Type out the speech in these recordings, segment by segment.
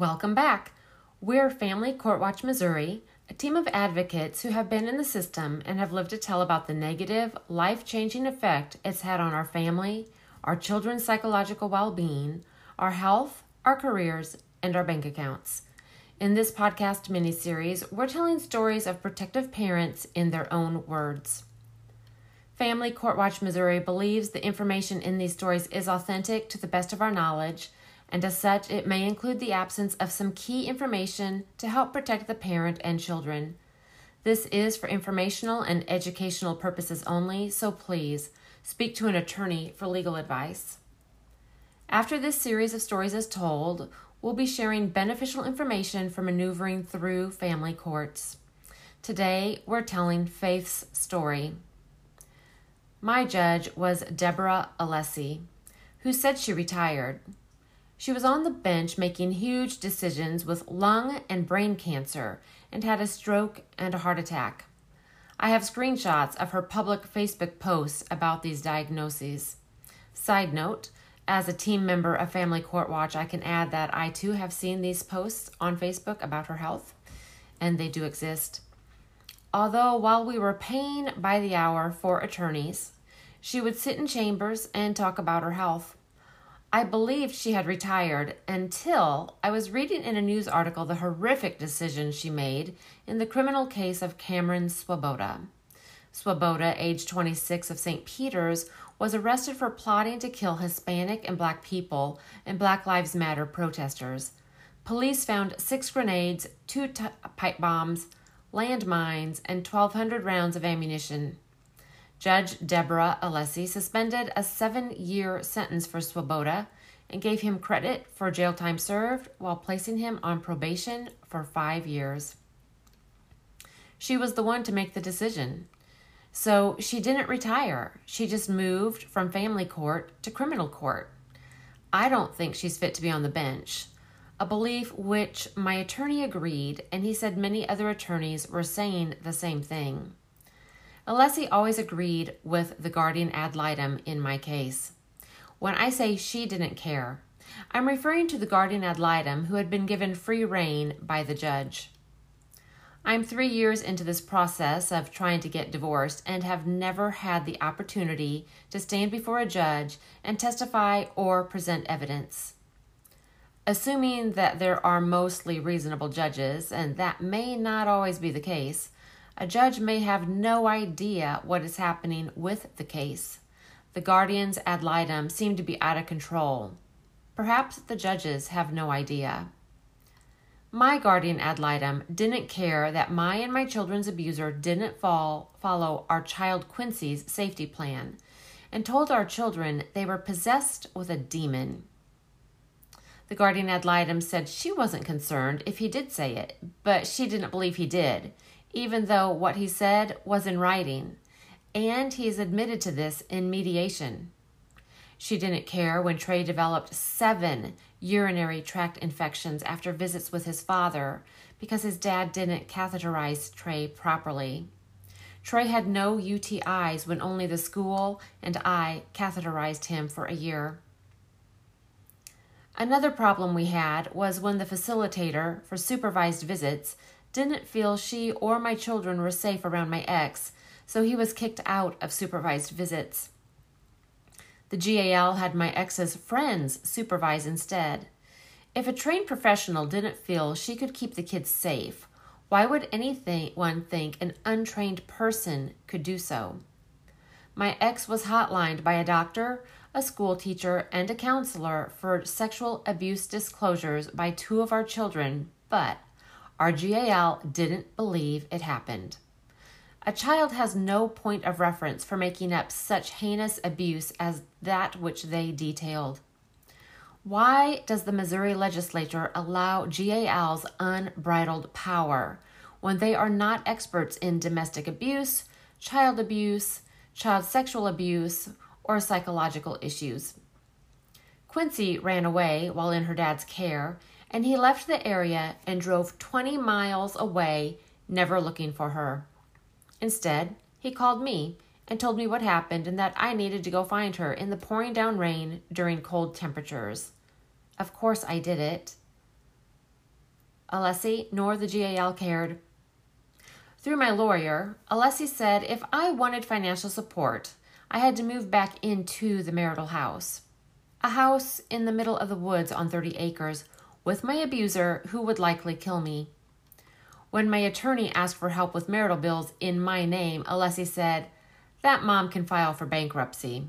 Welcome back. We're Family Court Watch Missouri, a team of advocates who have been in the system and have lived to tell about the negative, life changing effect it's had on our family, our children's psychological well being, our health, our careers, and our bank accounts. In this podcast mini series, we're telling stories of protective parents in their own words. Family Court Watch Missouri believes the information in these stories is authentic to the best of our knowledge, and as such, it may include the absence of some key information to help protect the parent and children. This is for informational and educational purposes only, so please speak to an attorney for legal advice. After this series of stories is told, we'll be sharing beneficial information for maneuvering through family courts. Today, we're telling Faith's story. My judge was Deborah Alessi, who said she retired. She was on the bench making huge decisions with lung and brain cancer and had a stroke and a heart attack. I have screenshots of her public Facebook posts about these diagnoses. Side note, as a team member of Family Court Watch, I can add that I too have seen these posts on Facebook about her health, and they do exist. Although, while we were paying by the hour for attorneys, she would sit in chambers and talk about her health. I believed she had retired until I was reading in a news article the horrific decision she made in the criminal case of Cameron Swoboda. Swoboda, age 26 of St. Peters, was arrested for plotting to kill Hispanic and black people and Black Lives Matter protesters. Police found six grenades, two t- pipe bombs, landmines, and 1,200 rounds of ammunition. Judge Deborah Alessi suspended a seven year sentence for Swoboda and gave him credit for jail time served while placing him on probation for five years. She was the one to make the decision. So she didn't retire. She just moved from family court to criminal court. I don't think she's fit to be on the bench a belief which my attorney agreed, and he said many other attorneys were saying the same thing. Alessi always agreed with the guardian ad litem in my case. When I say she didn't care, I'm referring to the guardian ad litem who had been given free rein by the judge. I'm three years into this process of trying to get divorced and have never had the opportunity to stand before a judge and testify or present evidence. Assuming that there are mostly reasonable judges, and that may not always be the case, a judge may have no idea what is happening with the case. The guardians ad litem seem to be out of control. Perhaps the judges have no idea. My guardian ad litem didn't care that my and my children's abuser didn't fall, follow our child Quincy's safety plan and told our children they were possessed with a demon. The guardian ad litem said she wasn't concerned if he did say it, but she didn't believe he did, even though what he said was in writing, and he is admitted to this in mediation. She didn't care when Trey developed seven urinary tract infections after visits with his father because his dad didn't catheterize Trey properly. Trey had no UTIs when only the school and I catheterized him for a year. Another problem we had was when the facilitator for supervised visits didn't feel she or my children were safe around my ex, so he was kicked out of supervised visits. The GAL had my ex's friends supervise instead. If a trained professional didn't feel she could keep the kids safe, why would anyone think an untrained person could do so? My ex was hotlined by a doctor a school teacher, and a counselor for sexual abuse disclosures by two of our children, but our GAL didn't believe it happened. A child has no point of reference for making up such heinous abuse as that which they detailed. Why does the Missouri legislature allow GALs unbridled power when they are not experts in domestic abuse, child abuse, child sexual abuse, or psychological issues. Quincy ran away while in her dad's care, and he left the area and drove 20 miles away, never looking for her. Instead, he called me and told me what happened and that I needed to go find her in the pouring down rain during cold temperatures. Of course, I did it. Alessi nor the GAL cared. Through my lawyer, Alessi said if I wanted financial support, I had to move back into the marital house. A house in the middle of the woods on 30 acres with my abuser who would likely kill me. When my attorney asked for help with marital bills in my name, Alessi said, That mom can file for bankruptcy.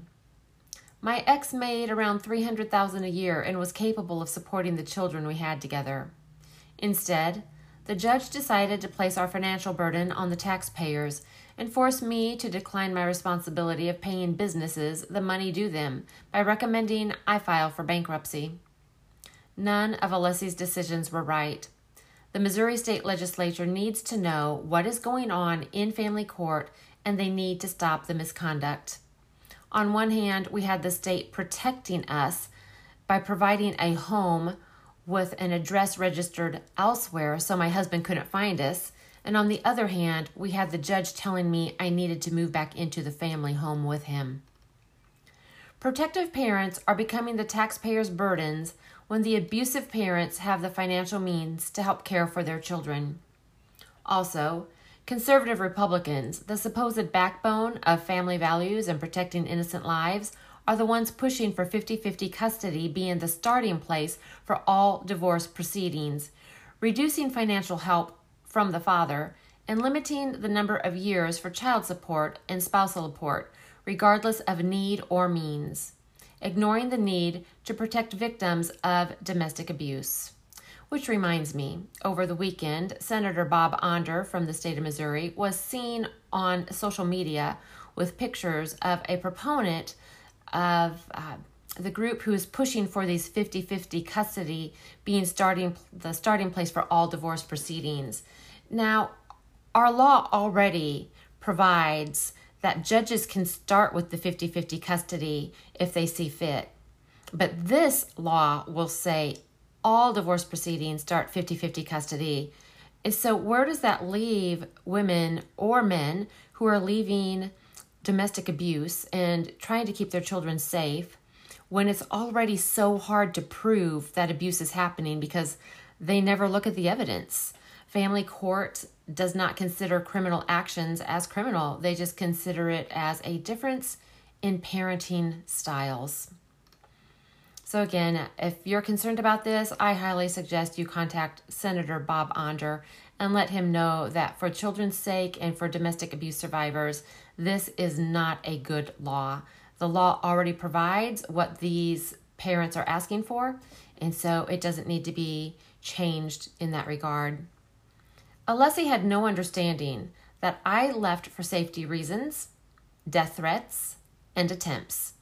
My ex made around 300,000 a year and was capable of supporting the children we had together. Instead, the judge decided to place our financial burden on the taxpayers and force me to decline my responsibility of paying businesses the money due them by recommending I file for bankruptcy. None of Alessi's decisions were right. The Missouri State Legislature needs to know what is going on in family court and they need to stop the misconduct. On one hand, we had the state protecting us by providing a home with an address registered elsewhere so my husband couldn't find us. And on the other hand, we had the judge telling me I needed to move back into the family home with him. Protective parents are becoming the taxpayers' burdens when the abusive parents have the financial means to help care for their children. Also, conservative Republicans, the supposed backbone of family values and protecting innocent lives, are the ones pushing for 50 50 custody being the starting place for all divorce proceedings, reducing financial help from the father, and limiting the number of years for child support and spousal support, regardless of need or means ignoring the need to protect victims of domestic abuse. Which reminds me, over the weekend, Senator Bob Onder from the state of Missouri was seen on social media with pictures of a proponent of uh, the group who is pushing for these 50-50 custody being starting the starting place for all divorce proceedings. Now, our law already provides that judges can start with the 50 50 custody if they see fit. But this law will say all divorce proceedings start 50 50 custody. And So, where does that leave women or men who are leaving domestic abuse and trying to keep their children safe when it's already so hard to prove that abuse is happening because they never look at the evidence? Family court does not consider criminal actions as criminal, they just consider it as a difference in parenting styles. So, again, if you're concerned about this, I highly suggest you contact Senator Bob Onder and let him know that for children's sake and for domestic abuse survivors, this is not a good law. The law already provides what these parents are asking for, and so it doesn't need to be changed in that regard. Alessi had no understanding that I left for safety reasons, death threats, and attempts,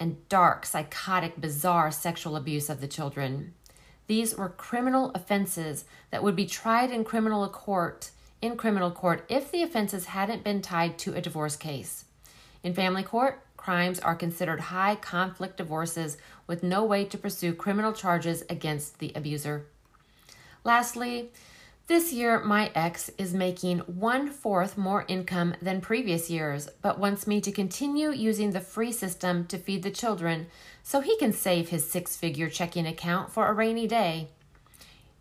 and dark, psychotic, bizarre sexual abuse of the children. These were criminal offenses that would be tried in criminal court in criminal court if the offenses hadn't been tied to a divorce case. In family court, crimes are considered high conflict divorces with no way to pursue criminal charges against the abuser. Lastly, this year, my ex is making one fourth more income than previous years, but wants me to continue using the free system to feed the children so he can save his six figure checking account for a rainy day.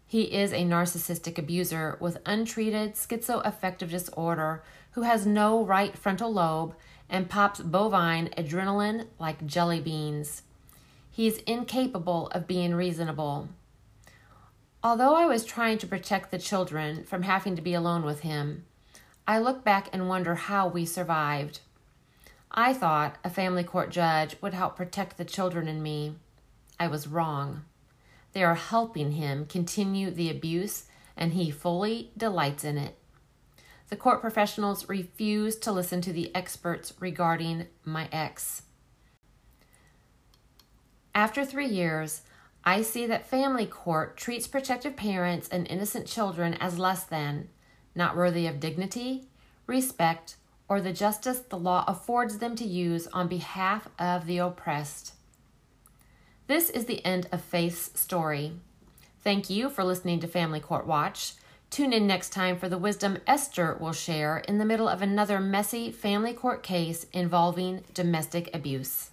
He is a narcissistic abuser with untreated schizoaffective disorder who has no right frontal lobe and pops bovine adrenaline like jelly beans. He is incapable of being reasonable. Although I was trying to protect the children from having to be alone with him, I look back and wonder how we survived. I thought a family court judge would help protect the children and me. I was wrong. They are helping him continue the abuse, and he fully delights in it. The court professionals refused to listen to the experts regarding my ex. After three years, I see that family court treats protective parents and innocent children as less than, not worthy of dignity, respect, or the justice the law affords them to use on behalf of the oppressed. This is the end of Faith's story. Thank you for listening to Family Court Watch. Tune in next time for the wisdom Esther will share in the middle of another messy family court case involving domestic abuse.